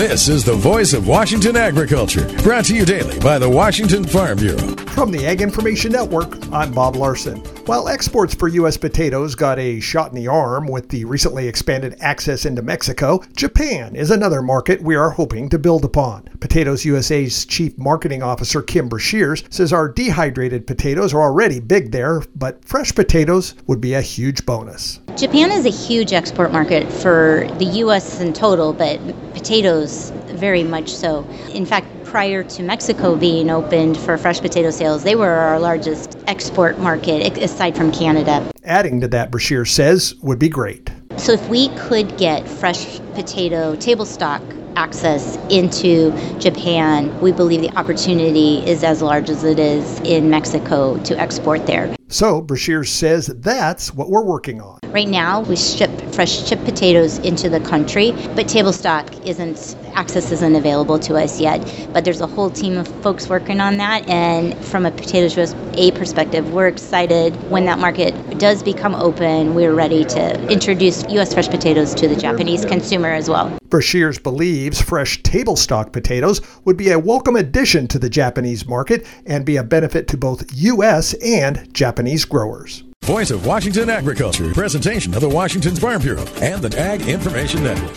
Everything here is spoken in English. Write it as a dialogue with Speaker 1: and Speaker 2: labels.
Speaker 1: This is the voice of Washington agriculture, brought to you daily by the Washington Farm Bureau.
Speaker 2: From the Ag Information Network, I'm Bob Larson. While exports for U.S. potatoes got a shot in the arm with the recently expanded access into Mexico, Japan is another market we are hoping to build upon. Potatoes USA's Chief Marketing Officer Kim Brashears says our dehydrated potatoes are already big there, but fresh potatoes would be a huge bonus.
Speaker 3: Japan is a huge export market for the U.S. in total, but potatoes very much so. In fact, prior to Mexico being opened for fresh potato sales, they were our largest export market aside from Canada.
Speaker 2: Adding to that, Brashears says, would be great.
Speaker 3: So if we could get fresh potato table stock access into Japan, we believe the opportunity is as large as it is in Mexico to export there.
Speaker 2: So Brashears says that's what we're working on.
Speaker 3: Right now, we ship fresh chip potatoes into the country, but table stock isn't access isn't available to us yet. But there's a whole team of folks working on that, and from a potatoes USA perspective, we're excited when that market does become open. We're ready to introduce U.S. fresh potatoes to the Japanese consumer as well.
Speaker 2: Brashears believes fresh table stock potatoes would be a welcome addition to the Japanese market and be a benefit to both U.S. and Japanese growers.
Speaker 1: Voice of Washington Agriculture, presentation of the Washington Farm Bureau and the Ag Information Network.